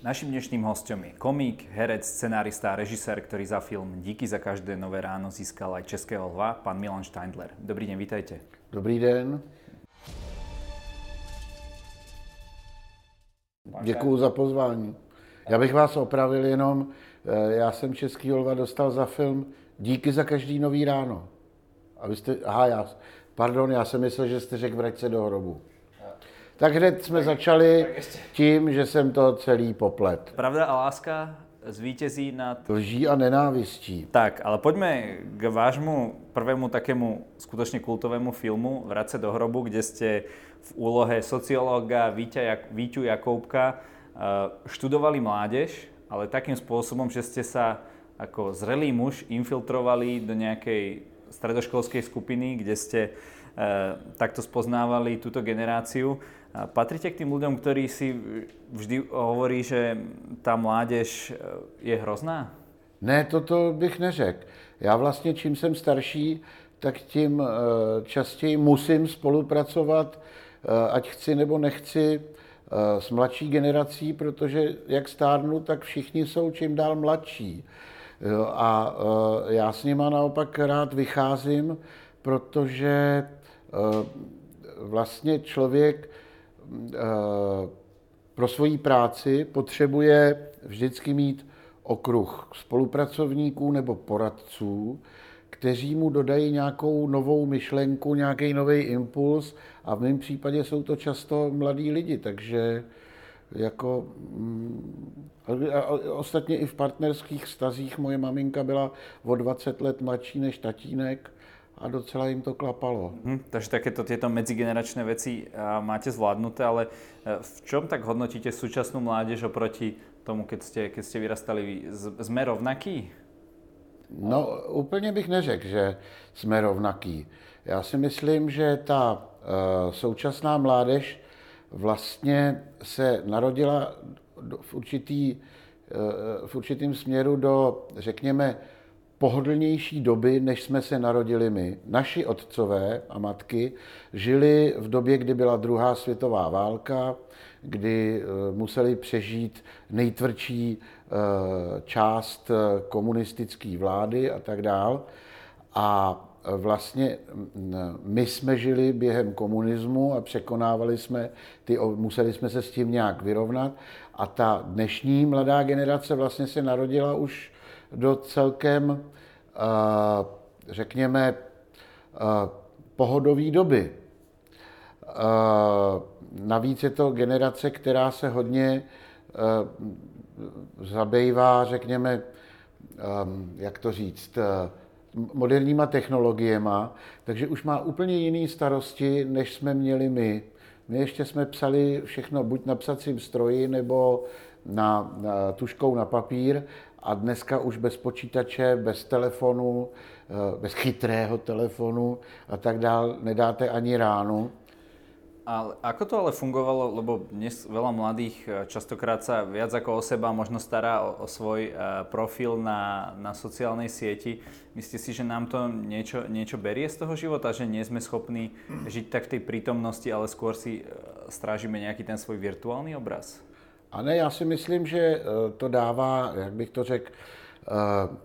Naším dnešným hostom je komik, herec, scenárista a režisér, ktorý za film Díky za každé nové ráno získal aj Českého lva, pán Milan Steindler. Dobrý deň, vítajte. Dobrý den. Děkuji za pozvání. Já bych vás opravil jenom, eh, já jsem Český lva dostal za film Díky za každý nový ráno. A vy jste, aha, já, pardon, já jsem myslel, že jste řekl vrať se do hrobu. Tak hned jsme začali tím, že jsem to celý poplet. Pravda a láska zvítězí nad... Lží a nenávistí. Tak, ale poďme k vášmu prvému takému skutočne kultovému filmu Vrať se do hrobu, kde ste v úlohe sociológa Víťu Jakoubka eh, študovali mládež, ale takým spôsobom, že ste sa ako zrelý muž infiltrovali do nejakej stredoškolskej skupiny, kde ste e, takto spoznávali túto generáciu. Patríte k tým ľuďom, ktorí si vždy hovorí, že tá mládež je hrozná? Ne, toto bych neřekl. Já vlastně čím jsem starší, tak tím častěji musím spolupracovat, ať chci nebo nechci, s mladší generací, protože jak stárnu, tak všichni jsou čím dál mladší. A já s nima naopak rád vycházím, protože vlastně člověk pro svoji práci potřebuje vždycky mít okruh spolupracovníků nebo poradců, kteří mu dodají nějakou novou myšlenku, nějaký nový impuls a v mém případě jsou to často mladí lidi, takže jako, mm, a ostatně i v partnerských stazích moje maminka byla o 20 let mladší než tatínek a docela jim to klapalo. Hm, takže takéto tieto medzigeneračné veci máte zvládnuté, ale e, v čom tak hodnotíte súčasnú mládež oproti tomu, keď ste, keď ste vyrastali vy? Sme rovnakí? No, úplně bych neřekl, že jsme rovnaký. Já si myslím, že ta uh, současná mládež vlastně se narodila v, určitý, v určitým směru do, řekněme, pohodlnější doby, než jsme se narodili my. Naši otcové a matky žili v době, kdy byla druhá světová válka, kdy eh, museli přežít nejtvrdší eh, část eh, komunistické vlády a tak dál. A vlastně mm, my jsme žili během komunismu a překonávali jsme ty, museli jsme se s tím nějak vyrovnat. A ta dnešní mladá generace vlastně se narodila už do celkem, řekněme, pohodové doby. Navíc je to generace, která se hodně zabývá, řekněme, jak to říct, moderníma technologiemi, takže už má úplně jiné starosti, než jsme měli my. My ještě jsme psali všechno buď na psacím stroji, nebo na, na tuškou na papír a dneska už bez počítače, bez telefonu, eh, bez chytrého telefonu a tak dál nedáte ani ránu. A ako to ale fungovalo, lebo dnes veľa mladých eh, častokrát sa viac ako o seba možno stará o, o svoj uh, profil na, na sociálnej sieti. Myslíte si, že nám to niečo, niečo berie z toho života, že nie sme schopní žiť tak v tej prítomnosti, ale skôr si strážime nejaký ten svoj virtuálny obraz? A ne, já si myslím, že eh, to dává, jak bych to řekl, eh,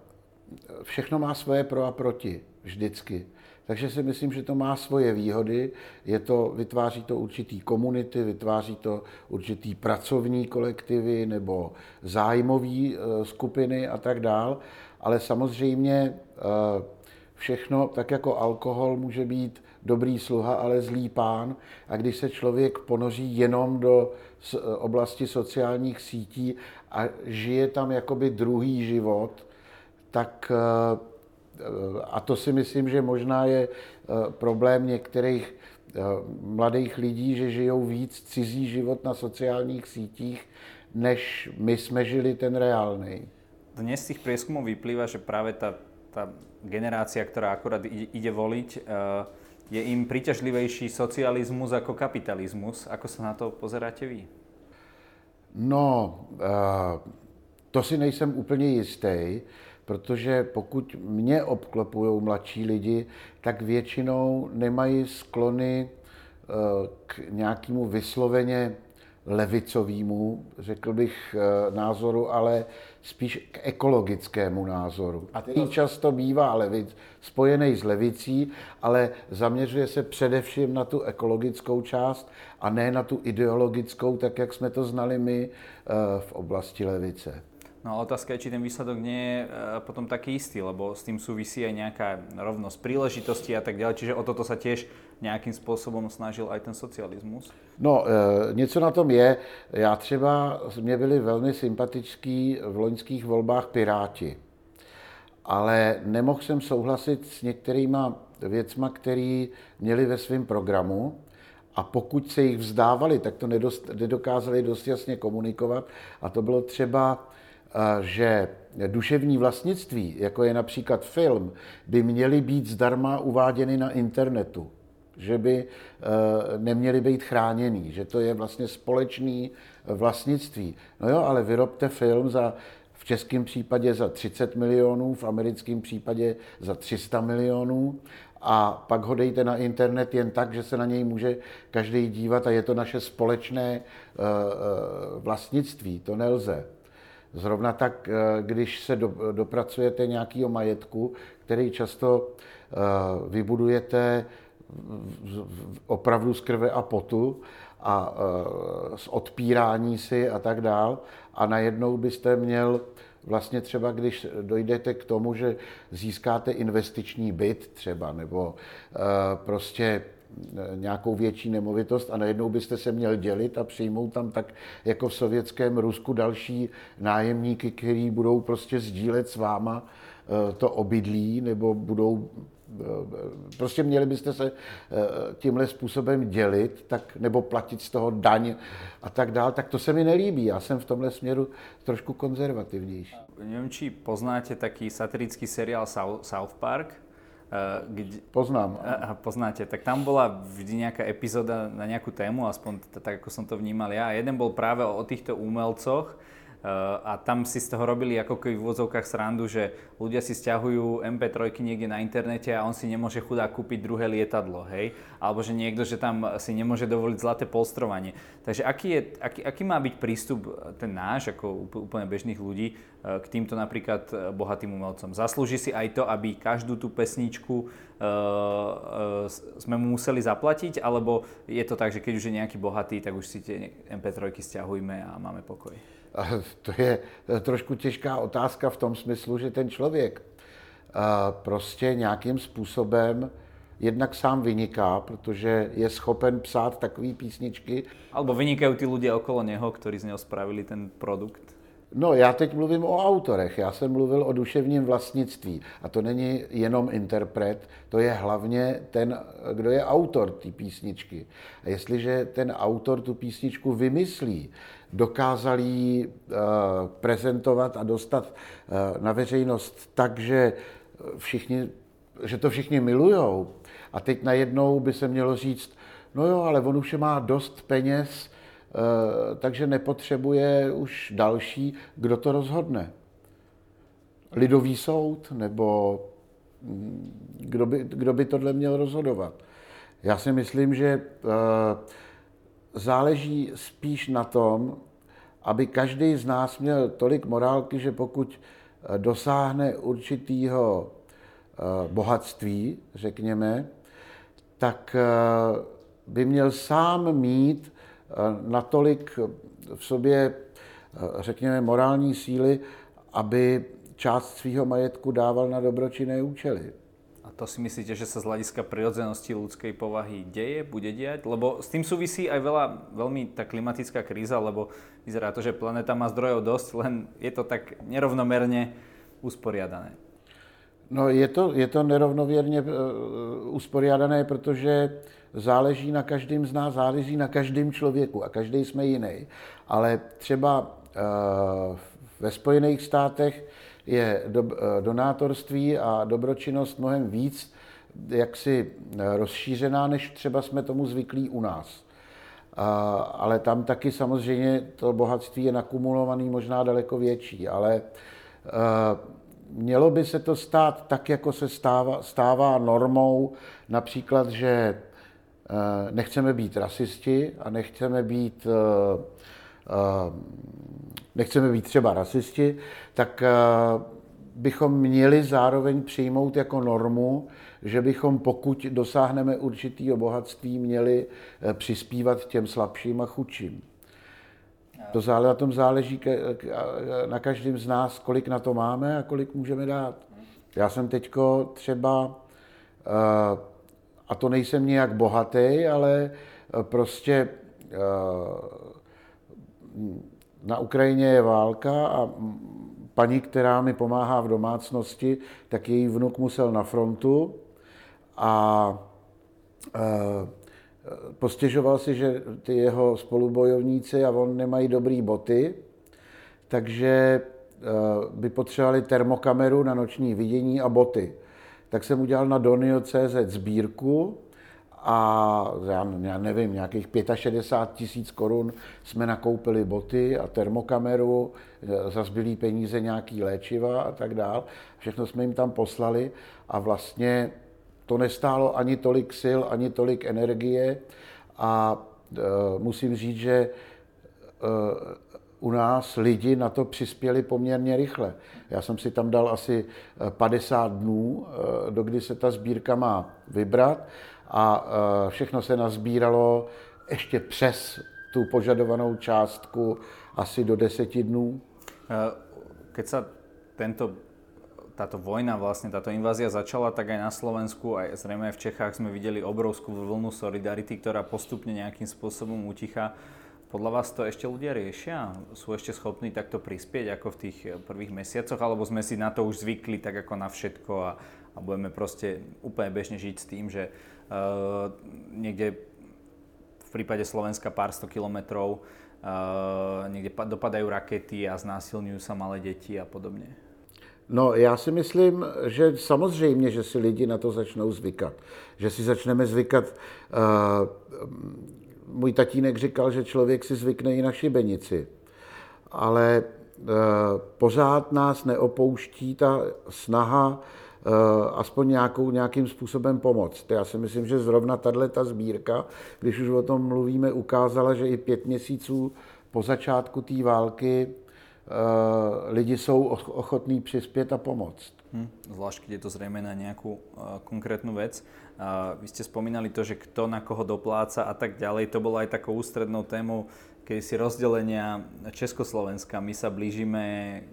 všechno má svoje pro a proti, vždycky. Takže si myslím, že to má svoje výhody. Je to, vytváří to určitý komunity, vytváří to určitý pracovní kolektivy nebo zájmové eh, skupiny a tak dál. Ale samozřejmě všechno, tak jako alkohol, může být dobrý sluha, ale zlý pán. A když se člověk ponoří jenom do oblasti sociálních sítí a žije tam jakoby druhý život, tak eh, a to si myslím, že možná je eh, problém některých eh, mladých lidí, že žijou víc cizí život na sociálních sítích, než my jsme žili ten reálný. Dnes z tých prieskumov vyplýva, že práve tá, tá generácia, ktorá akurát ide, ide voliť, je im príťažlivejší socializmus ako kapitalismus. Ako sa na to pozeráte vy? No, uh, to si nejsem úplně jistý, protože pokud mě obklopují mladší lidi, tak většinou nemají sklony uh, k nějakému vysloveně levicovému, řekl bych, názoru, ale spíš k ekologickému názoru. A který často bývá levic, spojený s levicí, ale zaměřuje se především na tu ekologickou část a ne na tu ideologickou, tak jak jsme to znali my v oblasti levice. No ale otázka je, či ten výsledok nie je e, potom taký istý, lebo s tým súvisí aj nejaká rovnosť príležitosti a tak ďalej, čiže o toto sa tiež nějakým způsobem snažil aj ten socialismus? No, e, něco na tom je. Já třeba, mě byli velmi sympatický v loňských volbách Piráti, ale nemohl jsem souhlasit s některýma věcma, které měli ve svém programu, a pokud se jich vzdávali, tak to nedost, nedokázali dost jasně komunikovat. A to bylo třeba že duševní vlastnictví, jako je například film, by měly být zdarma uváděny na internetu, že by e, neměly být chráněný, že to je vlastně společný vlastnictví. No jo, ale vyrobte film za v českém případě za 30 milionů, v americkém případě za 300 milionů a pak ho dejte na internet jen tak, že se na něj může každý dívat a je to naše společné e, e, vlastnictví. To nelze. Zrovna tak, eh, když se do, dopracujete nějakého majetku, který často eh, vybudujete opravdu z krve a potu a eh, z odpírání si a tak dál. A najednou byste měl vlastně třeba, když dojdete k tomu, že získáte investiční byt třeba, nebo prostě nějakou větší nemovitost a najednou byste se měl dělit a přijmout tam tak jako v sovětském Rusku další nájemníky, kteří budou prostě sdílet s váma eh, to obydlí nebo budou eh, prostě měli byste se eh, tímhle způsobem dělit, tak, nebo platit z toho daň a tak dál, tak to se mi nelíbí. Já jsem v tomhle směru trošku konzervativnější. Nevím, či poznáte taký satirický seriál South Park, kde, Poznám. A, poznáte, tak tam bola vždy nejaká epizóda na nejakú tému, aspoň tak, ako som to vnímal ja. A jeden bol práve o, o týchto umelcoch, a tam si z toho robili ako keby v úvodzovkách srandu, že ľudia si stiahujú MP3 niekde na internete a on si nemôže chudá kúpiť druhé lietadlo, hej? Alebo že niekto, že tam si nemôže dovoliť zlaté polstrovanie. Takže aký, je, aký, aký má byť prístup ten náš, ako úplne bežných ľudí, e, k týmto napríklad bohatým umelcom? Zaslúži si aj to, aby každú tú pesničku uh, uh, sme mu museli zaplatiť, alebo je to tak, že keď už je nejaký bohatý, tak už si tie MP3 stiahujme a máme pokoj? To je trošku těžká otázka v tom smyslu, že ten člověk prostě nějakým způsobem jednak sám vyniká, protože je schopen psát takové písničky. Alebo vynikají ty lidé okolo něho, kteří z něho spravili ten produkt. No, já teď mluvím o autorech, já jsem mluvil o duševním vlastnictví. A to není jenom interpret, to je hlavně ten, kdo je autor té písničky. A jestliže ten autor tu písničku vymyslí, dokázal ji uh, prezentovat a dostat uh, na veřejnost tak, že, všichni, že to všichni milujou, a teď najednou by se mělo říct, no jo, ale on už má dost peněz, Eh, takže nepotřebuje už další, kdo to rozhodne. Lidový soud, nebo mm, kdo by, kdo by tohle měl rozhodovat. Já si myslím, že eh, záleží spíš na tom, aby každý z nás měl tolik morálky, že pokud eh, dosáhne určitého bohatství, řekněme, tak by měl sám mít natolik v sobě, řekněme, morální síly, aby část svého majetku dával na dobročinné účely. To si myslíte, že se z hlediska prirodzenosti ľudskej povahy deje, bude diať? Lebo s tým súvisí aj veľa, veľmi tá klimatická kríza, lebo vyzerá to, že planeta má zdrojov dosť, len je to tak nerovnomerne usporiadané. No je to, je to nerovnoměrně uh, usporiadané, protože záleží na každém z nás, záleží na každém člověku a každý jsme jiný. Ale třeba uh, ve Spojených státech je do, uh, donátorství a dobročinnost mnohem víc jaksi rozšířená, než třeba jsme tomu zvyklí u nás. Uh, ale tam taky samozřejmě to bohatství je nakumulovaný možná daleko větší, ale uh, mělo by se to stát tak, jako se stává, stává normou, například, že nechceme být rasisti a nechceme být, nechceme být třeba rasisti, tak bychom měli zároveň přijmout jako normu, že bychom, pokud dosáhneme určitého bohatství, měli přispívat těm slabším a chudším. To zále, na tom záleží na každém z nás, kolik na to máme a kolik můžeme dát. Já jsem teďko třeba, eh, a to nejsem nějak bohatý, ale eh, prostě eh, na Ukrajině je válka a paní, která mi pomáhá v domácnosti, tak její vnuk musel na frontu a postěžoval si, že ty jeho spolubojovníci a on nemají dobrý boty, takže eh, by potřebovali termokameru na noční vidění a boty. Tak jsem udělal na Donio.cz sbírku a já, já nevím, nějakých 65 tisíc korun jsme nakoupili boty a termokameru, eh, za zbylý peníze nějaký léčiva a tak dál. Všechno jsme jim tam poslali a vlastně to nestálo ani tolik sil, ani tolik energie a e, musím říct, že e, u nás lidi na to přispěli poměrně rychle. Já jsem si tam dal asi 50 e, dnů, e, do kdy se ta sbírka má vybrat a e, všechno se nazbíralo ještě přes tu požadovanou částku asi do deseti dnů. Keď sa tento táto vojna, vlastne táto invázia začala, tak aj na Slovensku, aj zrejme aj v Čechách sme videli obrovskú vlnu solidarity, ktorá postupne nejakým spôsobom utichá. Podľa vás to ešte ľudia riešia? Sú ešte schopní takto prispieť ako v tých prvých mesiacoch? Alebo sme si na to už zvykli tak ako na všetko a, a budeme proste úplne bežne žiť s tým, že uh, niekde v prípade Slovenska pár sto kilometrov uh, niekde dopadajú rakety a znásilňujú sa malé deti a podobne? No, já si myslím, že samozřejmě, že si lidi na to začnou zvykat. Že si začneme zvykat. Uh, můj tatínek říkal, že člověk si zvykne i na šibenici. Ale uh, pořád nás neopouští ta snaha uh, aspoň nějakou, nějakým způsobem pomoct. Já si myslím, že zrovna tahle ta sbírka, když už o tom mluvíme, ukázala, že i pět měsíců po začátku té války Eh, lidi jsou ochotní přispět a pomoct. Hmm, zvlášť, keď je to zrejme na nejakú uh, konkrétnu vec. Uh, vy ste spomínali to, že kto na koho dopláca a tak ďalej. To bolo aj takou ústrednou témou keď si rozdelenia Československa. My sa blížime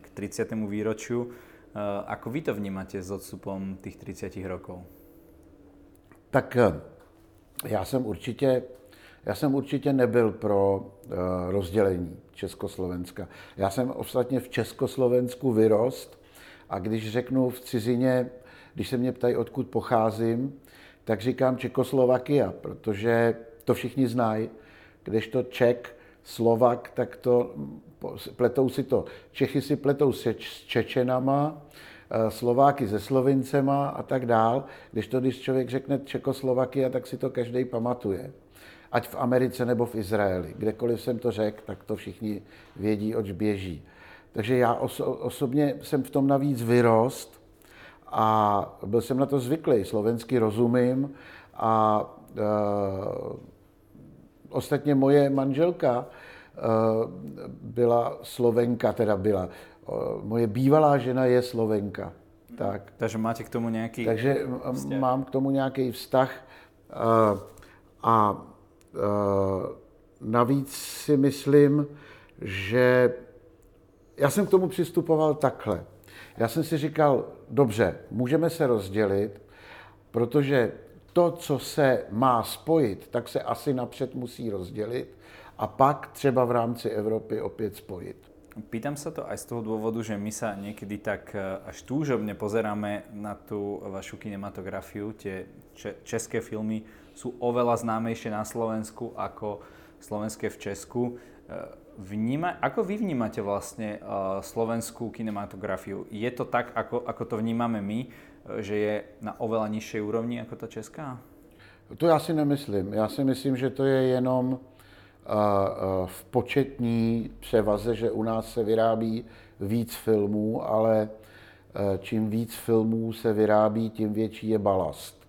k 30. výročiu. Uh, ako vy to vnímate s odstupom tých 30 rokov? Tak já jsem určitě já jsem určitě nebyl pro uh, rozdělení Československa. Já jsem ostatně v Československu vyrost a když řeknu v cizině, když se mě ptají, odkud pocházím, tak říkám Čekoslovakia, protože to všichni znají. Kdežto Ček, Slovak, tak to pletou si to. Čechy si pletou s Čečenama, eh, Slováky se Slovincema a tak dál. Když to, když člověk řekne Čekoslovakia, tak si to každý pamatuje ať v Americe nebo v Izraeli. Kdekoliv jsem to řekl, tak to všichni vědí, oč běží. Takže já oso- osobně jsem v tom navíc vyrost a byl jsem na to zvyklý. Slovensky rozumím a e, ostatně moje manželka e, byla Slovenka, teda byla. E, moje bývalá žena je Slovenka. Tak. Takže máte k tomu nějaký Takže vztah. mám k tomu nějaký vztah a, a Eh, navíc si myslím, že já jsem k tomu přistupoval takhle. Já jsem si říkal, dobře, můžeme se rozdělit, protože to, co se má spojit, tak se asi napřed musí rozdělit a pak třeba v rámci Evropy opět spojit. Pýtam sa to aj z toho dôvodu, že my sa niekedy tak eh, až túžobne pozeráme na tú vašu kinematografiu, tie české filmy, sú oveľa známejšie na Slovensku ako slovenské v Česku. E, vníma, ako vy vnímate vlastne uh, slovenskú kinematografiu? Je to tak, ako, ako to vnímame my, e, že je na oveľa nižšej úrovni ako ta česká? To já si nemyslím. Já si myslím, že to je jenom v početní převaze, že u nás se vyrábí víc filmů, ale čím víc filmů se vyrábí, tím větší je balast.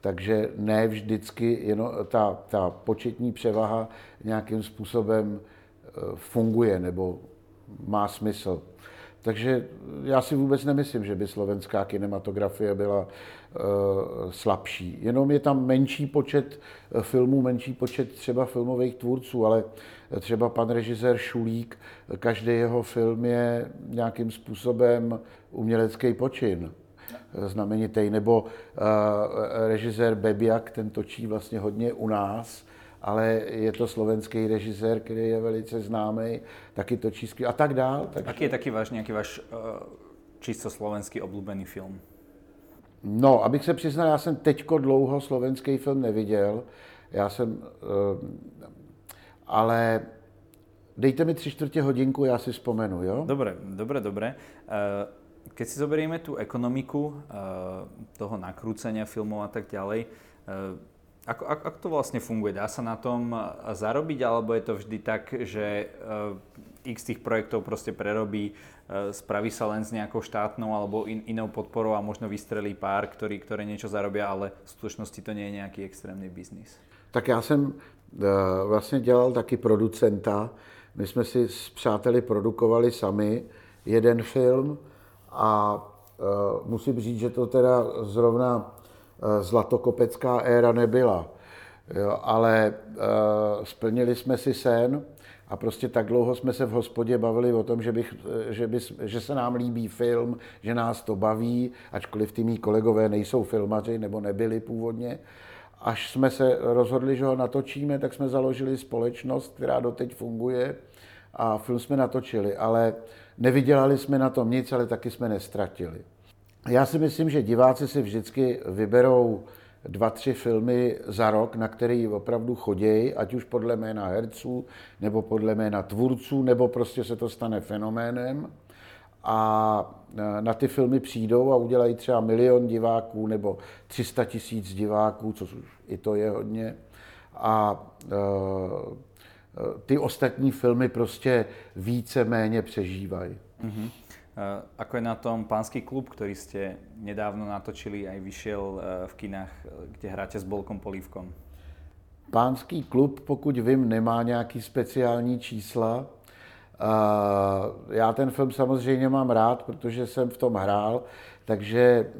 Takže ne vždycky jenom ta, ta početní převaha nějakým způsobem eh, funguje nebo má smysl. Takže já si vůbec nemyslím, že by slovenská kinematografie byla uh, slabší. Jenom je tam menší počet eh, filmů, menší počet třeba filmových tvůrců, ale třeba pan režisér Šulík, každý jeho film je nějakým způsobem umělecký počin znamenitý, nebo uh, režisér Bebiak, ten točí vlastně hodně u nás, ale je to slovenský režisér, který je velice známý, taky točí skvěle a tak dál. Takže... Aký je taký váš nějaký váš uh, čisto slovenský oblíbený film? No, abych se přiznal, já jsem teďko dlouho slovenský film neviděl. Já jsem, uh, ale dejte mi tři čtvrtě hodinku, já si vzpomenu, jo? Dobre, dobre, dobre. Uh, keď si zoberieme tú ekonomiku uh, toho nakrúcenia filmov a tak ďalej, uh, ako, ako, ako to vlastne funguje? Dá sa na tom zarobiť, alebo je to vždy tak, že x tých projektov proste prerobí, spraví sa len s nejakou štátnou alebo in, inou podporou a možno vystrelí pár, ktorí, ktoré niečo zarobia, ale v skutočnosti to nie je nejaký extrémny biznis? Tak já jsem vlastně dělal taky producenta. My jsme si s přáteli produkovali sami jeden film a uh, musím říct, že to teda zrovna Eh, zlatokopecká éra nebyla. Jo, ale uh, splnili jsme si sen a prostě tak dlouho jsme se v hospodě bavili o tom, že, bych, eh, že, bys, že se nám líbí film, že nás to baví, ačkoliv ty mý kolegové nejsou filmaři nebo nebyli původně. Až jsme se rozhodli, že ho natočíme, tak jsme založili společnost, která doteď funguje a film jsme natočili, ale nevydělali jsme na tom nic, ale taky jsme nestratili. Já si myslím, že diváci si vždycky vyberou dva, tři filmy za rok, na který opravdu chodějí, ať už podle jména herců, nebo podle jména tvůrců, nebo prostě se to stane fenoménem. A na ty filmy přijdou a udělají třeba milion diváků nebo 300 tisíc diváků, což už i to je hodně. A e, ty ostatní filmy prostě více méně přežívají. Mm-hmm. Eh, ako je na tom Pánsky klub, ktorý ste nedávno natočili, aj vyšiel eh, v kinách, eh, kde hráte s Bolkom Polívkom? Pánský klub, pokud vím, nemá nějaký speciální čísla. Já ten film samozřejmě mám rád, protože jsem v tom hrál, takže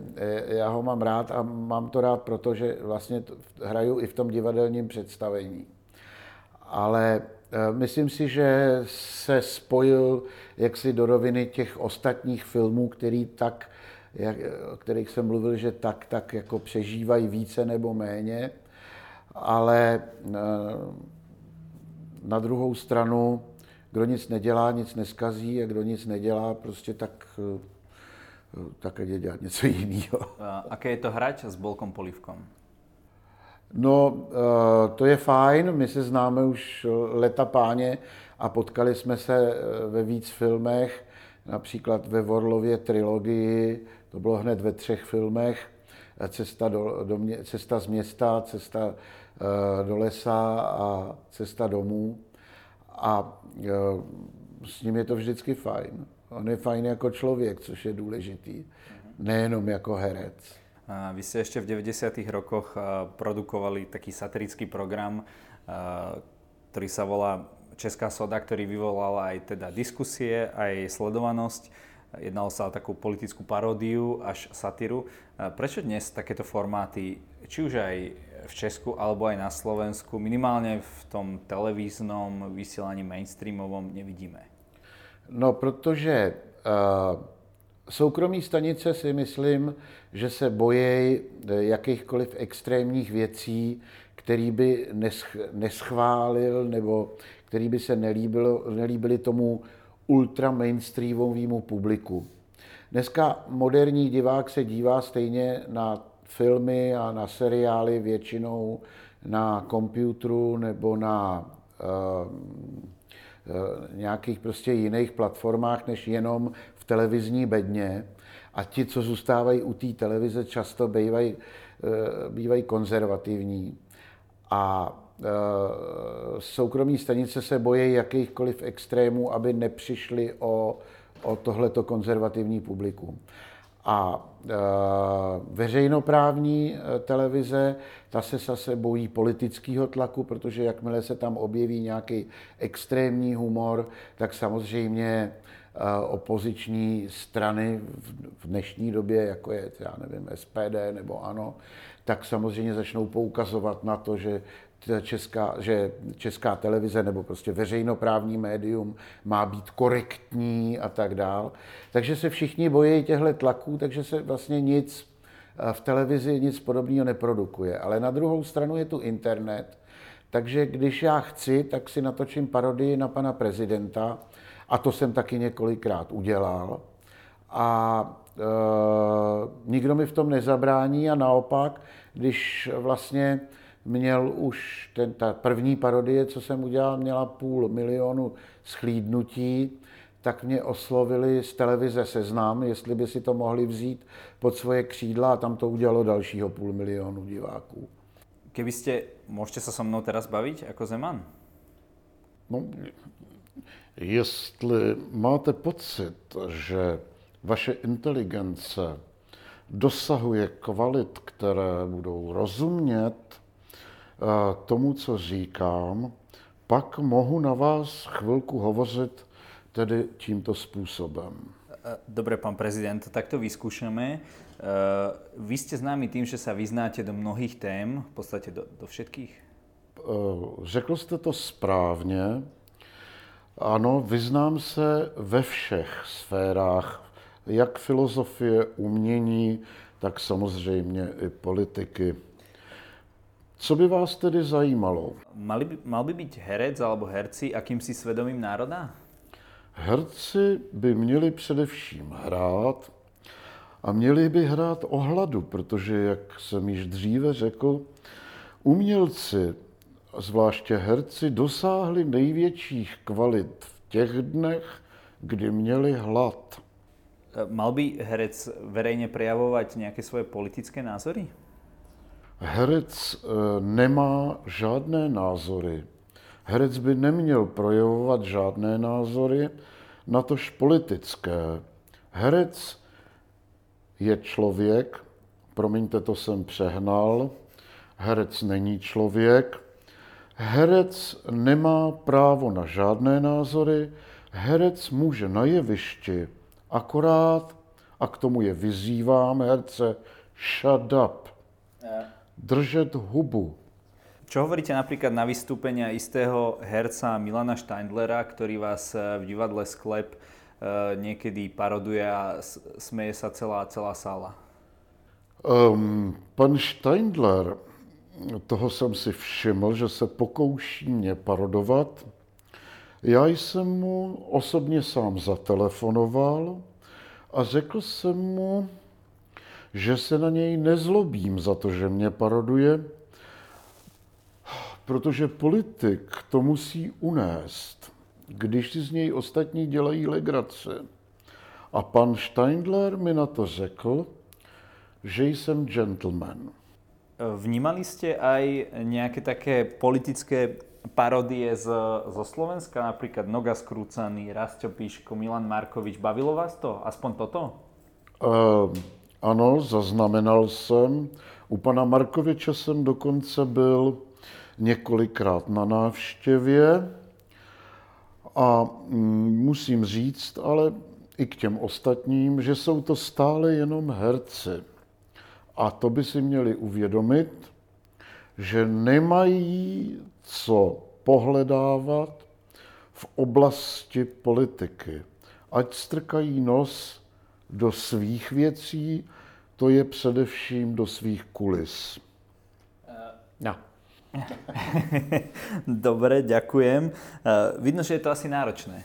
já ho mám rád a mám to rád, protože vlastně hraju i v tom divadelním představení. Ale Eh, myslím si, že se spojil jaksi do roviny těch ostatních filmů, který tak, jak, o kterých jsem mluvil, že tak, tak jako přežívají více nebo méně, ale eh, na druhou stranu, kdo nic nedělá, nic neskazí a kdo nic nedělá, prostě tak eh, tak jde dělat něco jiného. Aké je to hrať s Bolkom Polivkom? No, eh, to je fajn, my se známe už leta páně a potkali jsme se eh, ve víc filmech, například ve Vorlově trilogii, to bylo hned ve třech filmech, Cesta, do, do mě, cesta z města, Cesta eh, do lesa a Cesta domů. A s ním je to vždycky fajn. On je fajn jako člověk, což je důležitý, nejenom jako herec. Vy ste ešte v 90. rokoch produkovali taký satirický program, ktorý sa volá Česká soda, ktorý vyvolal aj teda diskusie, aj sledovanosť. Jednalo sa o takú politickú paródiu až satíru. Prečo dnes takéto formáty, či už aj v Česku alebo aj na Slovensku, minimálne v tom televíznom vysielaní mainstreamovom nevidíme? No, protože uh Soukromí stanice si myslím, že se bojí jakýchkoliv extrémních věcí, který by neschválil nebo který by se nelíbil, nelíbili tomu ultra mainstreamovému publiku. Dneska moderní divák se dívá stejně na filmy a na seriály většinou na komputeru nebo na uh, nějakých prostě jiných platformách, než jenom televizní bedně a ti, co zůstávají u té televize, často bývají, eh, bývají konzervativní. A eh, soukromí stanice se bojí jakýchkoliv extrémů, aby nepřišli o, o tohleto konzervativní publikum. A e, veřejnoprávní televize, ta se zase bojí politického tlaku, protože jakmile se tam objeví nějaký extrémní humor, tak samozřejmě opoziční strany v dnešní době, jako je, já nevím, SPD nebo ANO, tak samozřejmě začnou poukazovat na to, že česká, že česká televize nebo prostě veřejnoprávní médium má být korektní a tak dál. Takže se všichni bojí těchto tlaků, takže se vlastně nic eh, v televizi nic podobného neprodukuje. Ale na druhou stranu je tu internet, takže když já chci, tak si natočím parodii na pana prezidenta a to jsem taky několikrát udělal. A e, nikdo mi v tom nezabrání a naopak, když vlastně měl už, ten, ta první parodie, co jsem udělal, měla půl milionu schlídnutí, tak mě oslovili z televize Seznam, jestli by si to mohli vzít pod svoje křídla a tam to udělalo dalšího půl milionu diváků. Keby jste, můžete se so mnou teraz bavit jako Zeman? No, jestli máte pocit, že vaše inteligence dosahuje kvalit, které budou rozumět tomu, co říkám, pak mohu na vás chvilku hovořit tedy tímto způsobem. Dobre, pán prezident, tak to vyskúšame. Vy ste známi tým, že sa vyznáte do mnohých tém, v podstate do, do všetkých? Řekl jste to správně. Ano, vyznám se ve všech sférách, jak filozofie, umění, tak samozřejmě i politiky. Co by vás tedy zajímalo? Mali by, mal by být herec alebo herci akýmsi svědomím národa? Herci by měli především hrát a měli by hrát ohladu, protože, jak jsem již dříve řekl, umělci, zvláště herci, dosáhli největších kvalit v těch dnech, kdy měli hlad. Mal by herec verejně prejavovat nějaké svoje politické názory? Herec eh, nemá žádné názory. Herec by neměl projevovat žádné názory, natož politické. Herec je člověk, promiňte, to jsem přehnal, herec není člověk, herec nemá právo na žádné názory, herec může na jevišti akorát, a k tomu je vyzývám herce, shut up. Držet hubu. Čo hovoríte napríklad na vystúpenia istého herca Milana Steindlera, ktorý vás eh, v divadle Sklep eh, niekedy paroduje a smeje sa celá, celá sála? Um, pan Steindler, toho jsem si všiml, že se pokouší mě parodovat. Já jsem mu osobně sám zatelefonoval a řekl jsem mu, že se na něj nezlobím za to, že mě paroduje, protože politik to musí unést, když si z něj ostatní dělají legrace. A pan Steindler mi na to řekl, že jsem gentleman. Vnímali jste aj nějaké také politické parodie z, zo Slovenska, napríklad Noga Skrúcaný, Rastio Píško, Milan Markovič. Bavilo vás to? Aspoň toto? Uh, ano, zaznamenal jsem. U pana Markoviče jsem dokonce byl několikrát na návštěvě a mm, musím říct, ale i k těm ostatním, že jsou to stále jenom herci. A to by si měli uvědomit, že nemají co pohledávat v oblasti politiky. Ať strkají nos do svých věcí, to je především do svých kulis. No. Dobre, ďakujem. Vidno, že je to asi náročné.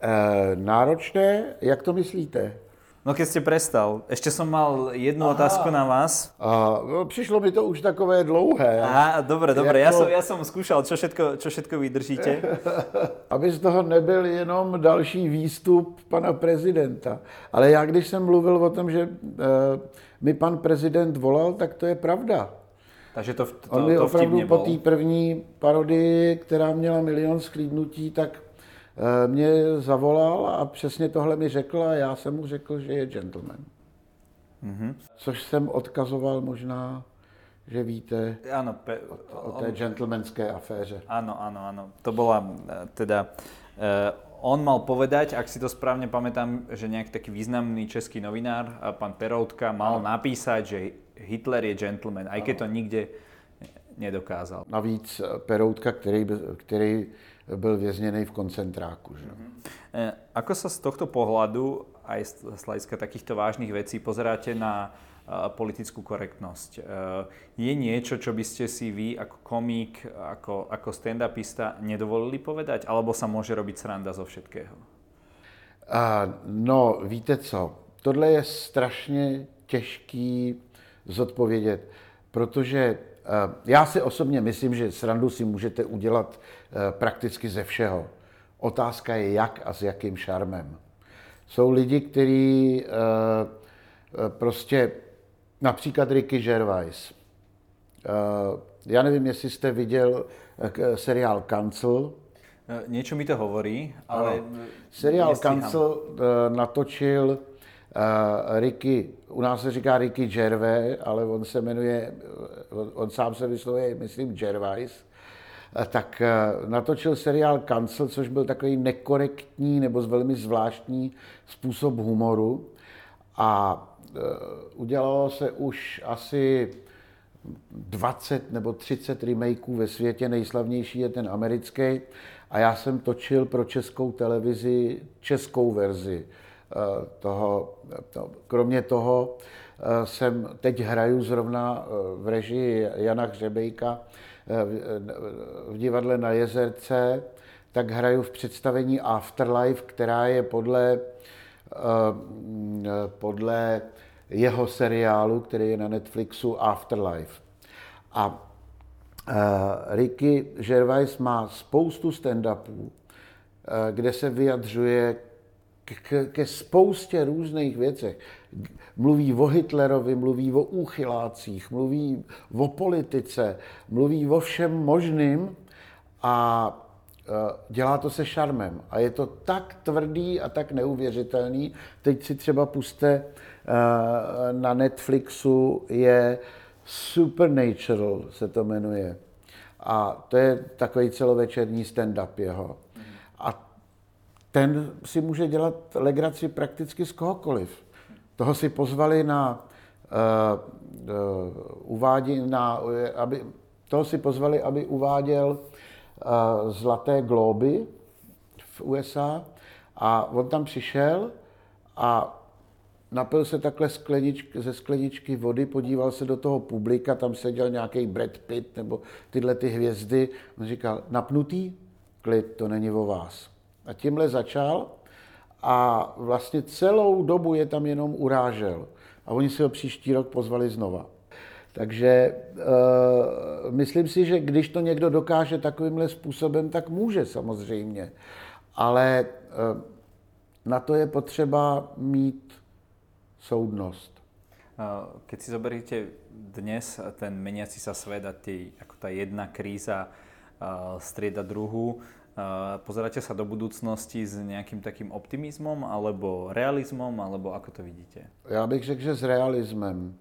E, náročné? Jak to myslíte? No keď ste prestal. Ešte som mal jednu Aha. otázku na vás. A, no, přišlo mi to už takové dlouhé. Aha, dobre, dobre. Jako... Ja, som, ja som skúšal, čo všetko, čo všetko vydržíte. Aby z toho nebyl jenom další výstup pana prezidenta. Ale já, když jsem mluvil o tom, že e, mi pan prezident volal, tak to je pravda. Takže to, to, On mi to opravdu po té první parodii, která měla milion sklídnutí, tak mě zavolal a přesně tohle mi řekl a já jsem mu řekl, že je gentleman. Mm-hmm. Což jsem odkazoval možná, že víte ano, pe- o, o té on, gentlemanské aféře. Ano, ano, ano. To byla eh, teda... Uh, on mal povedať, ak si to správne pamätám, že nejaký taký významný český novinár, pán Peroutka, mal ano. napísať, že Hitler je gentleman, aj keď to nikde nedokázal. Navíc Peroutka, který, který byl vězněný v koncentráku. Že? Mm-hmm. Ako sa z tohto pohľadu, aj z hľadiska takýchto vážnych vecí, pozeráte na uh, politickú korektnosť? Uh, je niečo, čo by ste si vy ako komík, ako, ako stand-upista nedovolili povedať? Alebo sa môže robiť sranda zo všetkého? Uh, no, víte co? Tohle je strašně těžký zodpovědět, protože já si osobně myslím, že srandu si můžete udělat eh, prakticky ze všeho. Otázka je jak a s jakým šarmem. Jsou lidi, kteří eh, prostě, například Ricky Gervais. Já nevím, jestli jste viděl seriál Cancel. Něco mi to hovorí, ale... Seriál Cancel natočil Uh, Ricky, u nás se říká Ricky Gervais, ale on se jmenuje, on, on sám se vyslovuje, myslím, Gervais, uh, tak uh, natočil seriál Cancel, což byl takový nekorektní nebo velmi zvláštní způsob humoru. A udělalo se už asi 20 nebo 30 remakeů ve světě, nejslavnější je ten americký. A já jsem točil pro českou televizi českou verzi Eh, toho, to, kromě toho eh, jsem teď hraju zrovna eh, v režii Jana Hřebejka v divadle na Jezerce, tak hraju v představení Afterlife, která je podle, podle jeho seriálu, který je na Netflixu Afterlife. A Ricky Gervais má spoustu stand-upů, kde se vyjadřuje ke, ke spoustě různých věcech. Mluví o Hitlerovi, mluví o úchylácích, mluví o politice, mluví o všem možným a e, dělá to se šarmem. A je to tak tvrdý a tak neuvěřitelný. Teď si třeba puste e, na Netflixu je Supernatural se to jmenuje. A to je takový celovečerní stand-up jeho. A ten si může dělat legraci prakticky z kohokoliv. Toho si pozvali na uh, uh, uvádí, na, aby, toho si pozvali, aby uváděl uh, Zlaté globy v USA a on tam přišel a napil se takhle skleničky, ze skleničky vody, podíval se do toho publika, tam seděl nějaký Brad Pitt nebo tyhle ty hvězdy. On říkal, napnutý? Klid, to není o vás. A tímhle začal a vlastně celou dobu je tam jenom urážel. A oni si ho příští rok pozvali znova. Takže uh, myslím si, že když to někdo dokáže takovýmhle způsobem, tak může samozřejmě. Ale uh, na to je potřeba mít soudnost. Keď si zoberiete dnes ten meniaci sa svet a tý, ako tá jedna kríza strieda druhú, Pozeráte sa do budúcnosti s nejakým takým optimizmom alebo realizmom, alebo ako to vidíte? Já bych řekl, že s realismem.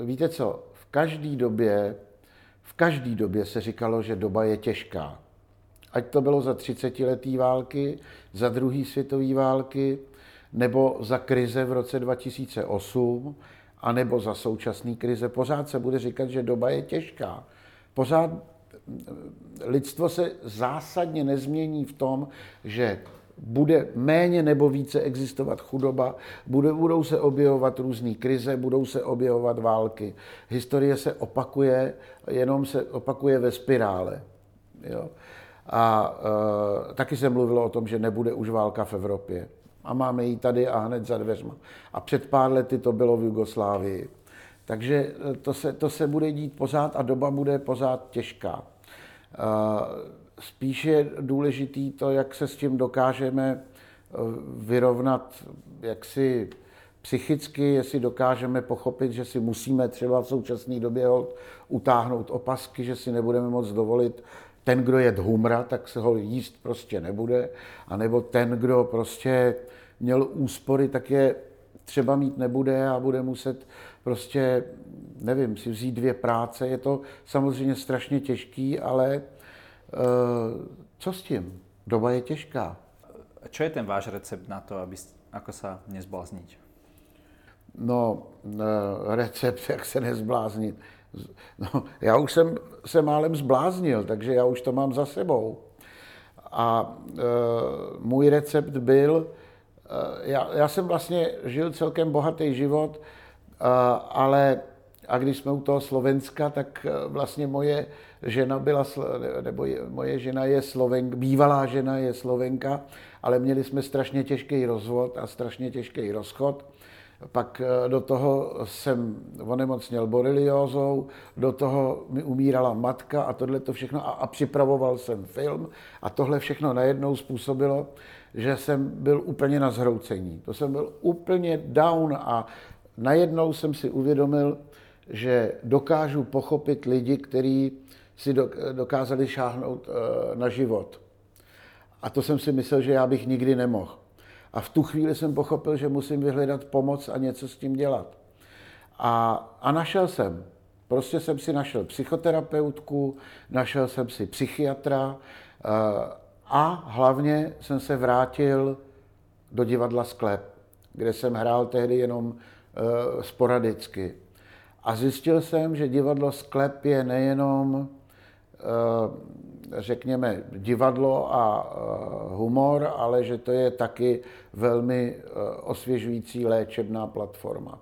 E, víte co, v každé době, v každé době se říkalo, že doba je těžká. Ať to bylo za 30 letý války, za druhé světové války, nebo za krize v roce 2008, anebo za současné krize. Pořád se bude říkat, že doba je těžká. Pořád lidstvo se zásadně nezmění v tom, že bude méně nebo více existovat chudoba, bude, budou se objevovat různé krize, budou se objevovat války. Historie se opakuje, jenom se opakuje ve spirále. Jo. A e, taky se mluvilo o tom, že nebude už válka v Evropě. A máme ji tady a hned za dveřma. A před pár lety to bylo v Jugoslávii. Takže e, to se, to se bude dít pořád a doba bude pořád těžká. Spíš je důležitý to, jak se s tím dokážeme eh, vyrovnat jaksi psychicky, jestli dokážeme pochopit, že si musíme třeba v současné době utáhnout opasky, že si nebudeme moc dovolit. Ten, kdo je humra, tak se ho jíst prostě nebude, anebo ten, kdo prostě měl úspory, tak je třeba mít nebude a bude muset prostě, nevím, si vzít dvě práce. Je to samozřejmě strašně těžký, ale uh, co s tím? Doba je těžká. Čo je ten váš recept na to, aby, ako sa nezblázniť? No, eh, recept, jak se nezbláznit. No, já už jsem se málem zbláznil, takže já už to mám za sebou. A e, můj recept byl, e, já, já jsem vlastně žil celkem bohatý život, ale a když jsme u toho Slovenska, tak vlastně moje žena byla, nebo je, moje žena je Slovenka, bývalá žena je Slovenka, ale měli jsme strašně těžký rozvod a strašně těžký rozchod. Pak eh, do toho jsem onemocněl boreliózou, do toho mi umírala matka a tohle to všechno a, a připravoval jsem film a tohle všechno najednou způsobilo, že jsem byl úplně na zhroucení. To jsem byl úplně down a najednou jsem si uvědomil, že dokážu pochopit lidi, kteří si dokázali šáhnout eh, na život. A to jsem si myslel, že já bych nikdy nemohl. A v tu chvíli jsem pochopil, že musím vyhledat pomoc a něco s tím dělat. A, a našel jsem. Prostě jsem si našel psychoterapeutku, našel jsem si psychiatra eh, a hlavně jsem se vrátil do divadla Sklep, kde jsem hrál tehdy jenom sporadicky. A zjistil jsem, že divadlo Sklep je nejenom eh, řekněme, divadlo a eh, humor, ale že to je taky velmi eh, osvěžující léčebná platforma.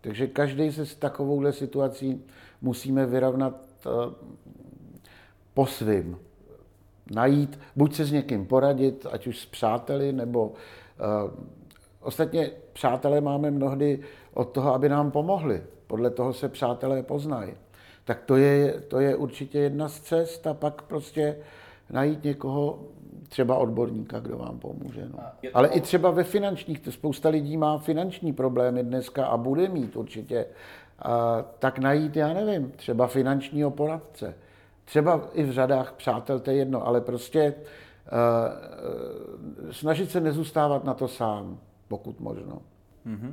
Takže každý se s takovouhle situací musíme vyrovnat eh, po svým. Najít, buď se s někým poradit, ať už s přáteli, nebo ostatně přátelé máme mnohdy od toho, aby nám pomohli. Podle toho se přátelé poznají tak to je, to je určitě jedna z cest a pak prostě najít někoho, třeba odborníka, kdo vám pomůže. No. Ale i třeba ve finančních, to spousta lidí má finanční problémy dneska a bude mít určitě, a, tak najít, já nevím, třeba finančního poradce. Třeba i v řadách přátel, to je jedno, ale prostě uh, snažit se nezůstávat na to sám, pokud možno. Mm-hmm.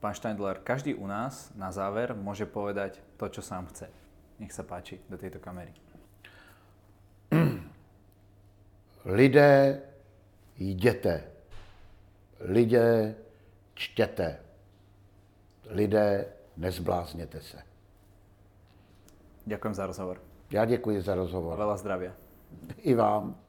Pán Steindler, každý u nás na záver může povedať to, čo sám chce. Nech sa páči do tejto kamery. Lidé, jděte. Lidé, čtěte. Lidé, nezblázněte se. Ďakujem za rozhovor. Já děkuji za rozhovor. A veľa zdravia. I vám.